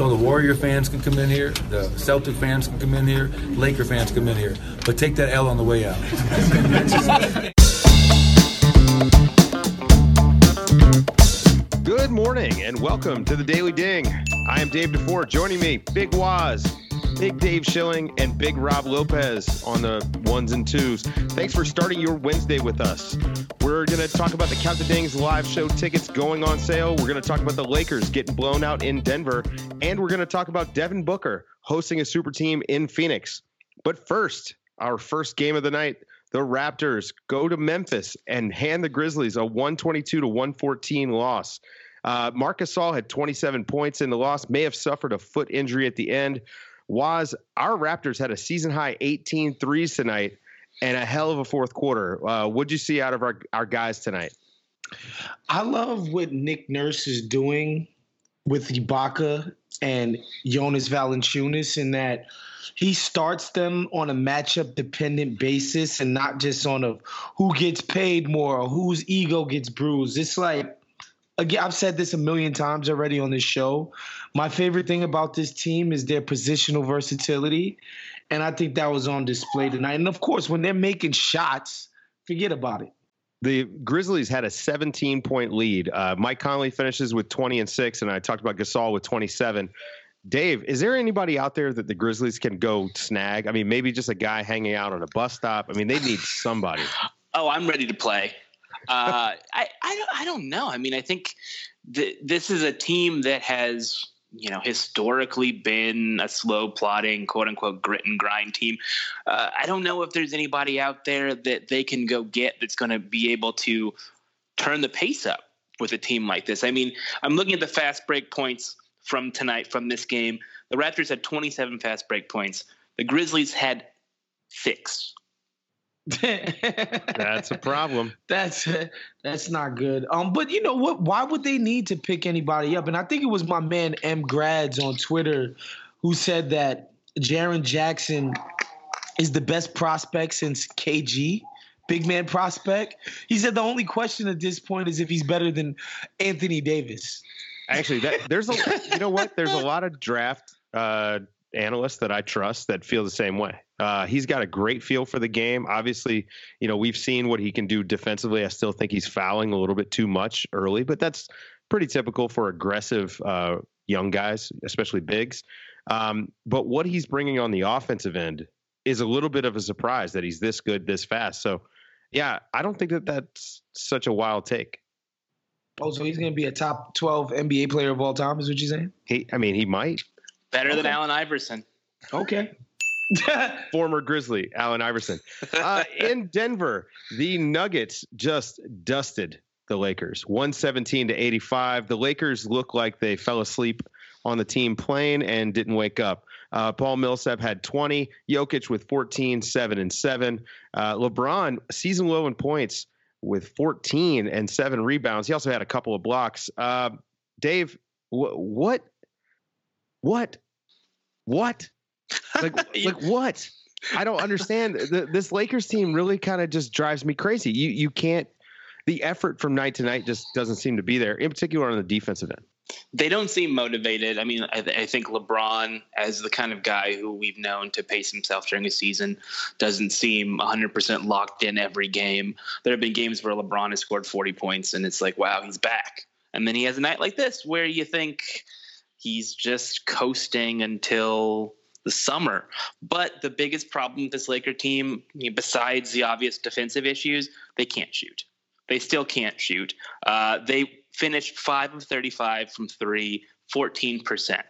So the Warrior fans can come in here, the Celtic fans can come in here, Laker fans come in here. But take that L on the way out. Good morning and welcome to the Daily Ding. I am Dave DuFour. Joining me, Big Wos, Big Dave Schilling, and Big Rob Lopez on the ones and twos. Thanks for starting your Wednesday with us. We're going to talk about the Count the Dings live show tickets going on sale. We're going to talk about the Lakers getting blown out in Denver. And we're going to talk about Devin Booker hosting a super team in Phoenix. But first, our first game of the night the Raptors go to Memphis and hand the Grizzlies a 122 to 114 loss. Uh, Marc Gasol had 27 points in the loss, may have suffered a foot injury at the end. Wos our Raptors had a season high 18 threes tonight and a hell of a fourth quarter. Uh, what'd you see out of our, our guys tonight? I love what Nick Nurse is doing with Ibaka and Jonas Valanciunas in that he starts them on a matchup dependent basis and not just on a who gets paid more or whose ego gets bruised. It's like again, I've said this a million times already on this show. My favorite thing about this team is their positional versatility. And I think that was on display tonight. And of course, when they're making shots, forget about it. The Grizzlies had a 17 point lead. Uh, Mike Conley finishes with 20 and six, and I talked about Gasol with 27. Dave, is there anybody out there that the Grizzlies can go snag? I mean, maybe just a guy hanging out on a bus stop. I mean, they need somebody. Oh, I'm ready to play. Uh, I, I don't, I don't know. I mean, I think th- this is a team that has you know historically been a slow plotting quote unquote grit and grind team. Uh, i don't know if there's anybody out there that they can go get that's going to be able to turn the pace up with a team like this. I mean i'm looking at the fast break points from tonight from this game. The raptors had 27 fast break points. The grizzlies had six that's a problem. That's that's not good. Um, but you know what? Why would they need to pick anybody up? And I think it was my man M Grads on Twitter who said that Jaren Jackson is the best prospect since KG, big man prospect. He said the only question at this point is if he's better than Anthony Davis. Actually, that, there's a you know what? There's a lot of draft uh, analysts that I trust that feel the same way. Uh, he's got a great feel for the game. Obviously, you know, we've seen what he can do defensively. I still think he's fouling a little bit too much early, but that's pretty typical for aggressive uh, young guys, especially bigs. Um, but what he's bringing on the offensive end is a little bit of a surprise that he's this good this fast. So, yeah, I don't think that that's such a wild take. Oh, so he's going to be a top 12 NBA player of all time, is what you're saying? He, I mean, he might. Better okay. than Allen Iverson. Okay. Former Grizzly, Allen Iverson. Uh, in Denver, the Nuggets just dusted the Lakers 117 to 85. The Lakers look like they fell asleep on the team plane and didn't wake up. Uh, Paul Millsap had 20, Jokic with 14, 7 and 7. Uh, LeBron, season low in points with 14 and 7 rebounds. He also had a couple of blocks. Uh, Dave, wh- what what? What? Like, like what? I don't understand. The, this Lakers team really kind of just drives me crazy. You you can't. The effort from night to night just doesn't seem to be there. In particular on the defensive end. They don't seem motivated. I mean, I, I think LeBron, as the kind of guy who we've known to pace himself during a season, doesn't seem 100% locked in every game. There have been games where LeBron has scored 40 points, and it's like, wow, he's back. And then he has a night like this where you think he's just coasting until the summer. But the biggest problem with this Laker team, besides the obvious defensive issues, they can't shoot. They still can't shoot. Uh, they finished 5 of 35 from 3, 14%.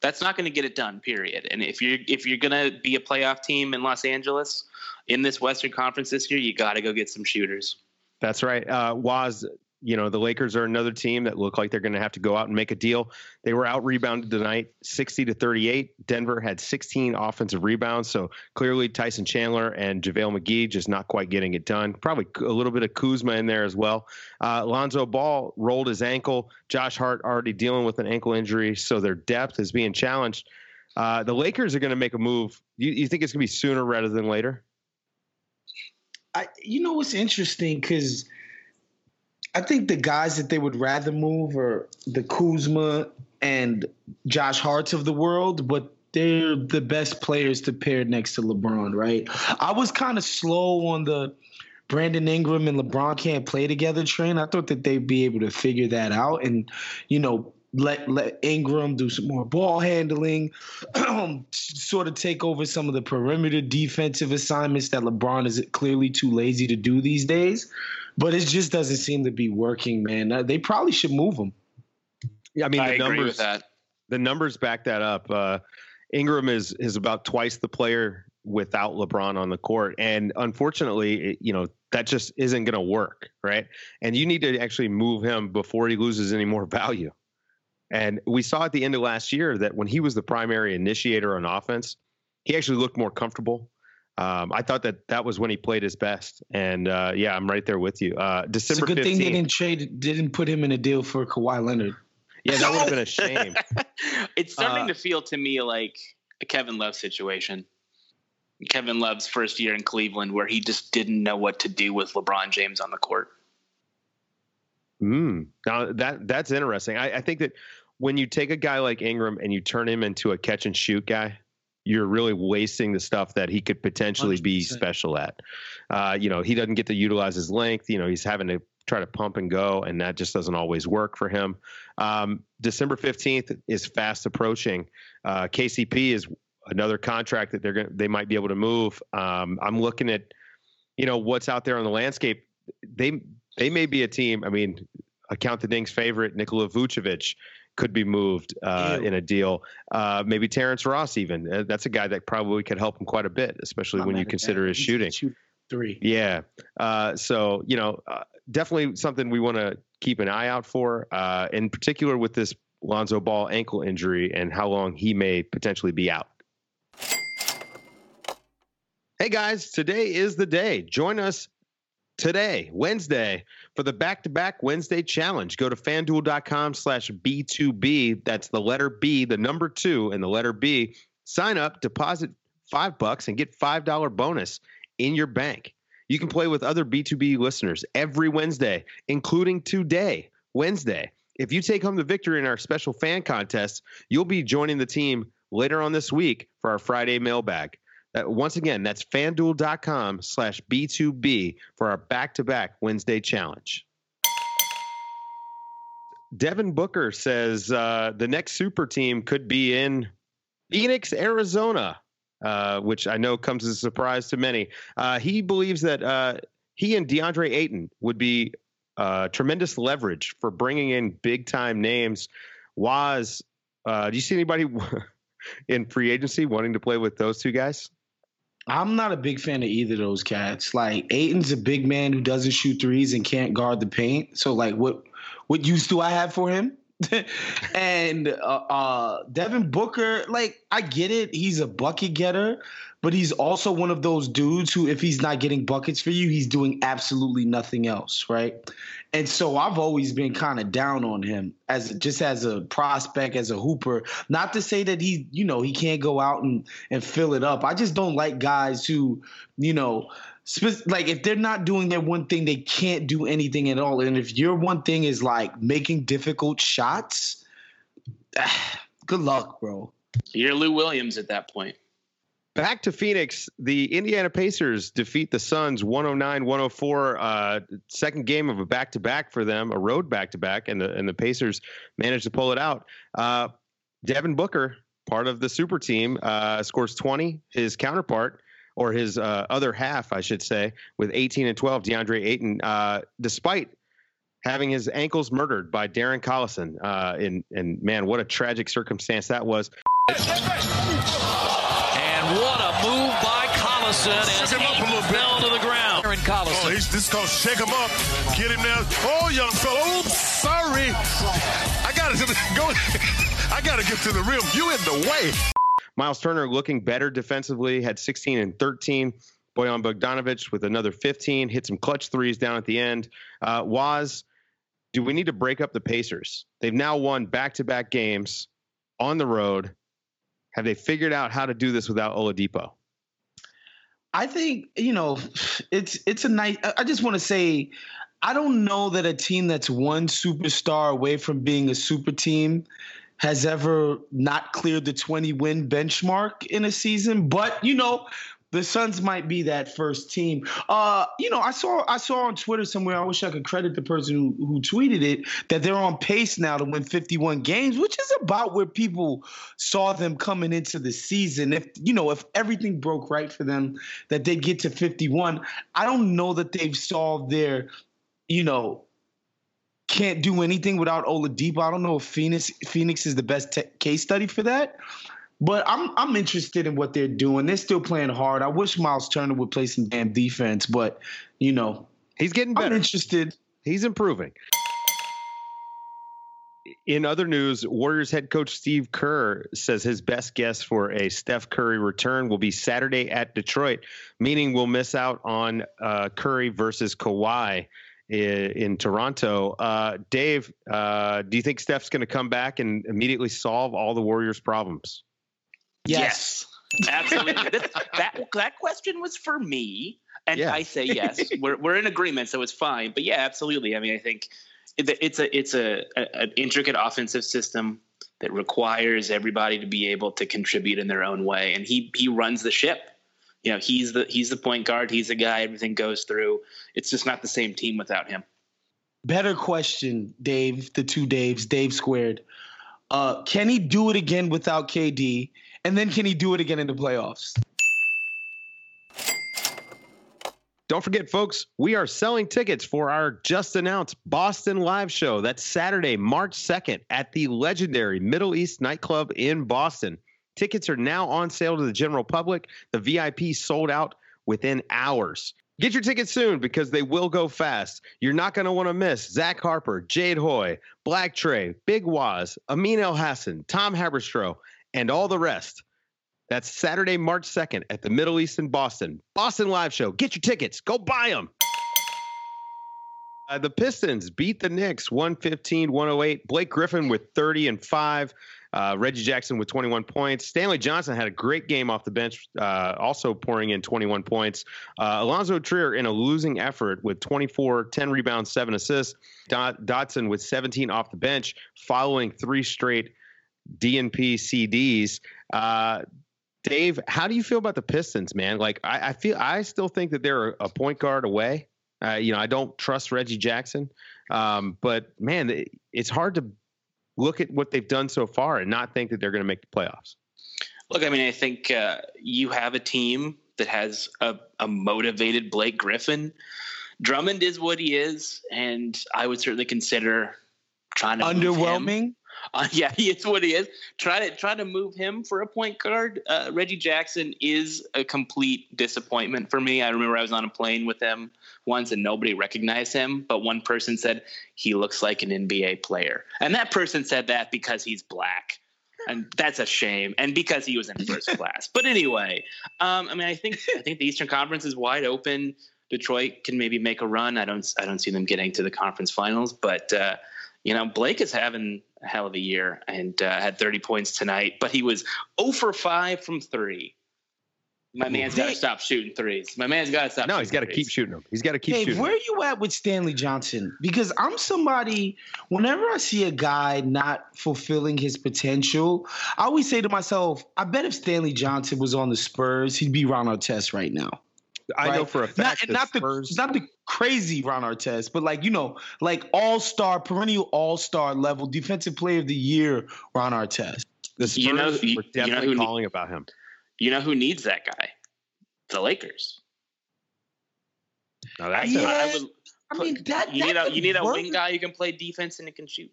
That's not going to get it done, period. And if you're if you're going to be a playoff team in Los Angeles in this Western Conference this year, you got to go get some shooters. That's right. Uh, Wos, you know, the Lakers are another team that look like they're going to have to go out and make a deal. They were out rebounded tonight, 60 to 38. Denver had 16 offensive rebounds. So clearly Tyson Chandler and JaVale McGee just not quite getting it done. Probably a little bit of Kuzma in there as well. Uh, Lonzo Ball rolled his ankle. Josh Hart already dealing with an ankle injury. So their depth is being challenged. Uh, the Lakers are going to make a move. You, you think it's going to be sooner rather than later? I, you know what's interesting because – I think the guys that they would rather move are the Kuzma and Josh Harts of the world, but they're the best players to pair next to LeBron, right? I was kind of slow on the Brandon Ingram and LeBron can't play together train. I thought that they'd be able to figure that out and, you know, let let Ingram do some more ball handling, sort of take over some of the perimeter defensive assignments that LeBron is clearly too lazy to do these days. But it just doesn't seem to be working, man. Uh, they probably should move him. Yeah, I mean I the agree numbers. with that. The numbers back that up. Uh, Ingram is is about twice the player without LeBron on the court, and unfortunately, it, you know that just isn't going to work, right? And you need to actually move him before he loses any more value. And we saw at the end of last year that when he was the primary initiator on offense, he actually looked more comfortable. Um, I thought that that was when he played his best. And uh, yeah, I'm right there with you. Uh, It's a December good 15th. thing they didn't trade, didn't put him in a deal for Kawhi Leonard. yeah, that would have been a shame. it's starting Uh, to feel to me like a Kevin Love situation. Kevin Love's first year in Cleveland, where he just didn't know what to do with LeBron James on the court. Mm. Now that that's interesting. I, I think that when you take a guy like Ingram and you turn him into a catch and shoot guy, you're really wasting the stuff that he could potentially be 100%. special at. Uh, you know, he doesn't get to utilize his length. You know, he's having to try to pump and go, and that just doesn't always work for him. Um, December 15th is fast approaching. Uh, KCP is another contract that they're going they might be able to move. Um, I'm looking at, you know, what's out there on the landscape. They they may be a team. I mean, account the Ding's favorite, Nikola Vucevic, could be moved uh, in a deal. Uh, maybe Terrence Ross, even. Uh, that's a guy that probably could help him quite a bit, especially Not when you consider that. his shooting. Shoot three. Yeah. Uh, so, you know, uh, definitely something we want to keep an eye out for, uh, in particular with this Lonzo Ball ankle injury and how long he may potentially be out. Hey guys, today is the day. Join us today, Wednesday, for the back-to-back Wednesday challenge. Go to fanduel.com slash B2B. That's the letter B, the number two, and the letter B. Sign up, deposit five bucks, and get $5 bonus in your bank. You can play with other B2B listeners every Wednesday, including today, Wednesday. If you take home the victory in our special fan contest, you'll be joining the team later on this week for our Friday mailbag. Uh, once again, that's fanduel.com slash B2B for our back to back Wednesday challenge. Devin Booker says uh, the next super team could be in Phoenix, Arizona, uh, which I know comes as a surprise to many. Uh, he believes that uh, he and DeAndre Ayton would be uh, tremendous leverage for bringing in big time names. Wos uh, do you see anybody in free agency wanting to play with those two guys? I'm not a big fan of either of those cats. Like Ayton's a big man who doesn't shoot threes and can't guard the paint. So like what what use do I have for him? and uh, uh Devin Booker, like I get it, he's a bucket getter, but he's also one of those dudes who if he's not getting buckets for you, he's doing absolutely nothing else, right? And so I've always been kind of down on him as just as a prospect, as a hooper. Not to say that he, you know, he can't go out and and fill it up. I just don't like guys who, you know, like if they're not doing their one thing, they can't do anything at all. And if your one thing is like making difficult shots, good luck, bro. You're Lou Williams at that point. Back to Phoenix, the Indiana Pacers defeat the Suns 109 104. Uh, second game of a back to back for them, a road back to back, and the and the Pacers managed to pull it out. Uh, Devin Booker, part of the super team, uh, scores 20. His counterpart, or his uh, other half, I should say, with 18 and 12, DeAndre Ayton, uh, despite having his ankles murdered by Darren Collison. Uh, and, and man, what a tragic circumstance that was. And what a move by Collison as Shook him up a he little bit. fell to the ground. Aaron Oh, he's, this is called shake him up, get him down. Oh, young fella, oops, sorry. I gotta go. I gotta get to the rim. You in the way. Miles Turner looking better defensively, had 16 and 13. Bojan Bogdanovic with another 15, hit some clutch threes down at the end. Uh, Wos, do we need to break up the Pacers? They've now won back to back games on the road. Have they figured out how to do this without Oladipo? I think you know it's it's a nice. I- just want to say, I don't know that a team that's one superstar away from being a super team has ever not cleared the 20 win benchmark in a season. But, you know, the Suns might be that first team. Uh, you know, I saw I saw on Twitter somewhere. I wish I could credit the person who, who tweeted it that they're on pace now to win 51 games, which is about where people saw them coming into the season. If you know, if everything broke right for them, that they'd get to 51. I don't know that they've solved their, you know, can't do anything without Oladipo. I don't know if Phoenix Phoenix is the best te- case study for that. But I'm I'm interested in what they're doing. They're still playing hard. I wish Miles Turner would play some damn defense, but you know, he's getting better. I'm interested. He's improving. In other news, Warriors head coach Steve Kerr says his best guess for a Steph Curry return will be Saturday at Detroit, meaning we'll miss out on uh, Curry versus Kawhi in, in Toronto. Uh, Dave, uh, do you think Steph's going to come back and immediately solve all the Warriors' problems? Yes. yes. Absolutely. that that question was for me, and yeah. I say yes. we're we're in agreement, so it's fine. But yeah, absolutely. I mean, I think it's a it's a, a an intricate offensive system that requires everybody to be able to contribute in their own way, and he he runs the ship. You know, he's the he's the point guard. He's the guy everything goes through. It's just not the same team without him. Better question, Dave. The two Daves, Dave squared. Uh, can he do it again without KD? And then can he do it again in the playoffs? Don't forget, folks, we are selling tickets for our just announced Boston live show. That's Saturday, March 2nd at the legendary Middle East nightclub in Boston. Tickets are now on sale to the general public. The VIP sold out within hours. Get your tickets soon because they will go fast. You're not going to want to miss Zach Harper, Jade Hoye, Black Trey, Big Wos, Amin Elhassan, Tom Haberstroh, and all the rest. That's Saturday, March 2nd at the Middle East in Boston. Boston Live Show. Get your tickets. Go buy them. Uh, the Pistons beat the Knicks 115 108. Blake Griffin with 30 and 5. Uh, Reggie Jackson with 21 points. Stanley Johnson had a great game off the bench, uh, also pouring in 21 points. Uh, Allonzo Trier in a losing effort with 24, 10 rebounds, 7 assists. Dot- Dotson with 17 off the bench, following three straight DNP CDs. Uh, Dave, how do you feel about the Pistons, man? Like, I, I feel I still think that they're a point guard away. Uh, you know, I don't trust Reggie Jackson, um, but man, it's hard to look at what they've done so far and not think that they're going to make the playoffs. Look, I mean, I think uh, you have a team that has a, a motivated Blake Griffin. Drummond is what he is, and I would certainly consider trying to underwhelming. Uh, yeah, he is what he is. Try to try to move him for a point guard. Uh, Reggie Jackson is a complete disappointment for me. I remember I was on a plane with him once and nobody recognized him, but one person said he looks like an NBA player, and that person said that because he's black. And that's a shame, and because he was in first class. But anyway, um, I mean, I think I think the Eastern Conference is wide open. Detroit can maybe make a run. I don't I don't see them getting to the conference finals, but uh, you know, Blake is having hell of a year and uh, had 30 points tonight, but he was 0 for 5 from three. My man's got to stop shooting threes. My man's got to stop. No, he's got to keep shooting them. He's got to keep Dave, shooting. Where are you at with Stanley Johnson? Because I'm somebody. Whenever I see a guy not fulfilling his potential, I always say to myself, "I bet if Stanley Johnson was on the Spurs, he'd be Ron Artest right now." I right? know for a fact not, not Spurs... the not the crazy Ron Artest, but like you know, like all star, perennial all star level defensive player of the year, Ron Artest. The Spurs you know, you, were definitely you know calling about him. You know who needs that guy? The Lakers. No, that's yeah, I, would, I mean that you need a you need a wing guy who can play defense and it can shoot.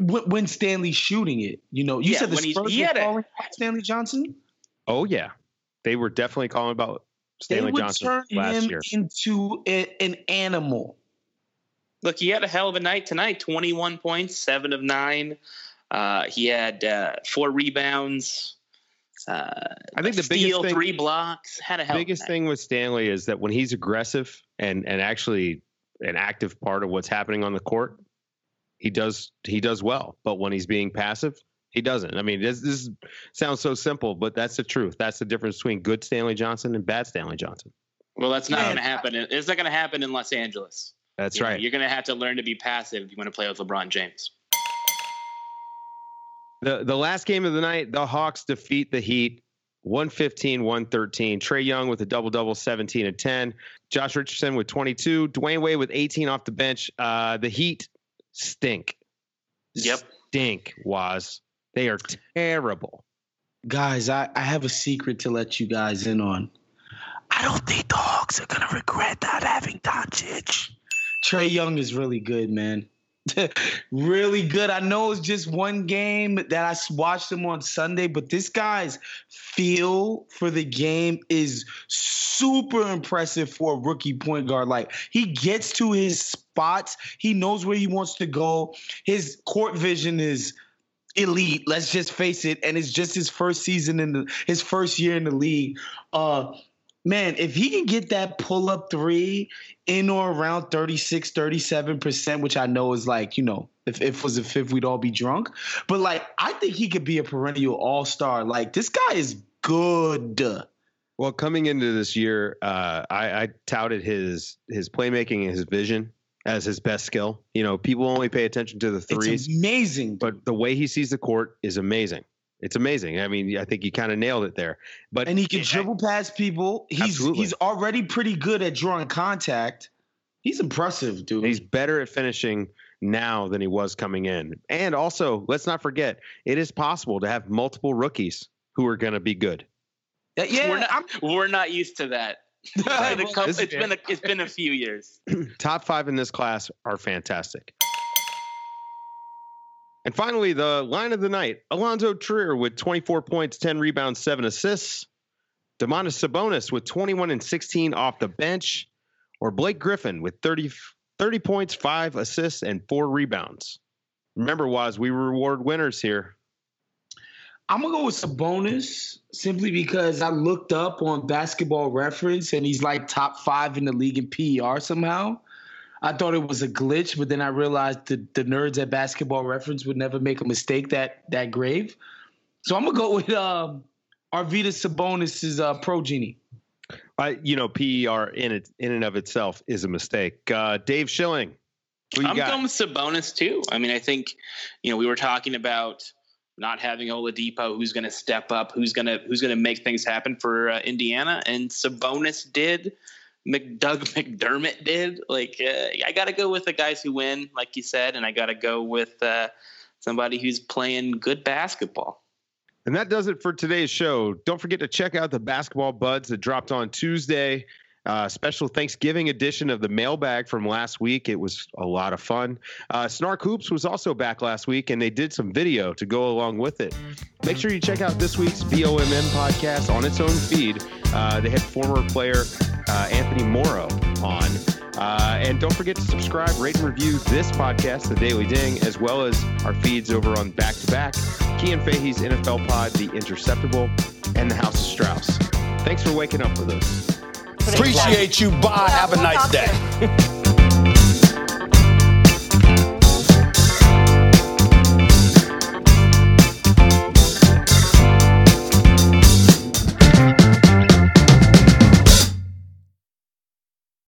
When, when Stanley's shooting it, you know, you yeah, said the Spurs were calling Stanley Johnson. Oh yeah, they were definitely calling about Stanley they would Johnson turn last him year. into a, an animal. Look, he had a hell of a night tonight. Twenty-one points, seven of nine. Uh, he had uh, four rebounds. Uh, I think the steal, biggest thing, three blocks. Had a hell biggest thing with Stanley is that when he's aggressive and and actually an active part of what's happening on the court, he does he does well. But when he's being passive, he doesn't. I mean, this, this sounds so simple, but that's the truth. That's the difference between good Stanley Johnson and bad Stanley Johnson. Well, that's not going to happen. It's not going to happen in Los Angeles. That's you right. Know, you're going to have to learn to be passive if you want to play with LeBron James. The the last game of the night, the Hawks defeat the Heat 115 113. Trae Young with a double double, 17 and 10. Josh Richardson with 22. Dwyane Wade with 18 off the bench. Uh, the Heat stink. Yep. Stink, was. They are terrible. Guys, I, I have a secret to let you guys in on. I don't think the Hawks are gonna regret not having Doncic. Trae Young is really good, man. really good. I know it's just one game that I watched him on Sunday, but this guy's feel for the game is super impressive for a rookie point guard. Like he gets to his spots, he knows where he wants to go. His court vision is elite. Let's just face it. And it's just his first season in the his first year in the league. Uh man, if he can get that pull up three in or around 36, 37%, which I know is like, you know, if, if it was a fifth, we'd all be drunk. But like, I think he could be a perennial all star. Like, this guy is good. Well, coming into this year, uh, I, I touted his his playmaking and his vision as his best skill. You know, people only pay attention to the threes. It's amazing. But the way he sees the court is amazing. It's amazing. I mean, I think you kind of nailed it there. But and he can dribble past people. He's absolutely. he's already pretty good at drawing contact. He's impressive, dude. He's better at finishing now than he was coming in. And also, let's not forget, it is possible to have multiple rookies who are going to be good. Uh, yeah, we're not, we're not used to that. it's, couple, it's been a, it's been a few years. Top five in this class are fantastic. And finally, the line of the night Allonzo Trier with 24 points, 10 rebounds, 7 assists. Domantas Sabonis with 21 and 16 off the bench. Or Blake Griffin with 30, 30 points, 5 assists, and 4 rebounds. Remember, Wos, we reward winners here. I'm gonna go with Sabonis simply because I looked up on Basketball Reference and he's like top five in the league in PER somehow. I thought it was a glitch, but then I realized the, the nerds at Basketball Reference would never make a mistake that that grave. So I'm gonna go with um, Arvydas Sabonis' uh, progeny. I, you know, PER in it in and of itself is a mistake. Uh, Dave Schilling, I'm got? going with Sabonis too. I mean, I think you know we were talking about not having Oladipo, who's going to step up, who's going to who's going to make things happen for uh, Indiana, and Sabonis did. McDoug McDermott did. Like uh, I got to go with the guys who win, like you said, and I got to go with uh, somebody who's playing good basketball. And that does it for today's show. Don't forget to check out the basketball buds that dropped on Tuesday. Uh, special Thanksgiving edition of the mailbag from last week. It was a lot of fun. Uh, Snark Hoops was also back last week, and they did some video to go along with it. Make sure you check out this week's VOMM podcast on its own feed. Uh, they had former player uh, Anthony Morrow on. Uh, and don't forget to subscribe, rate, and review this podcast, The Daily Ding, as well as our feeds over on Back to Back, Kian Fahey's NFL Pod, The Interceptable, and The House of Strauss. Thanks for waking up with us. Appreciate you. Bye. Have a nice day.